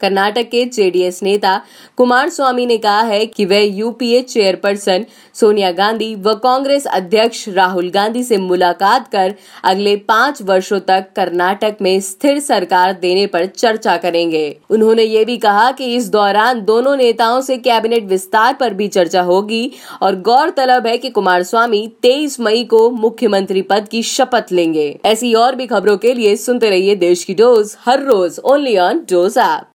कर्नाटक के जेडीएस नेता कुमार स्वामी ने कहा है कि वे यूपीए चेयरपर्सन सोनिया गांधी व कांग्रेस अध्यक्ष राहुल गांधी से मुलाकात कर अगले पाँच वर्षों तक कर्नाटक में स्थिर सरकार देने पर चर्चा करेंगे। उन्होंने ये भी कहा कि इस दौरान दोनों नेताओं से कैबिनेट विस्तार पर भी चर्चा होगी और गौरतलब है की कुमार स्वामी तेईस मई को मुख्यमंत्री पद की शपथ लेंगे। ऐसी और भी खबरों के लिए सुनते रहिए देश की डोज हर रोज ओनली ऑन डोज ऐप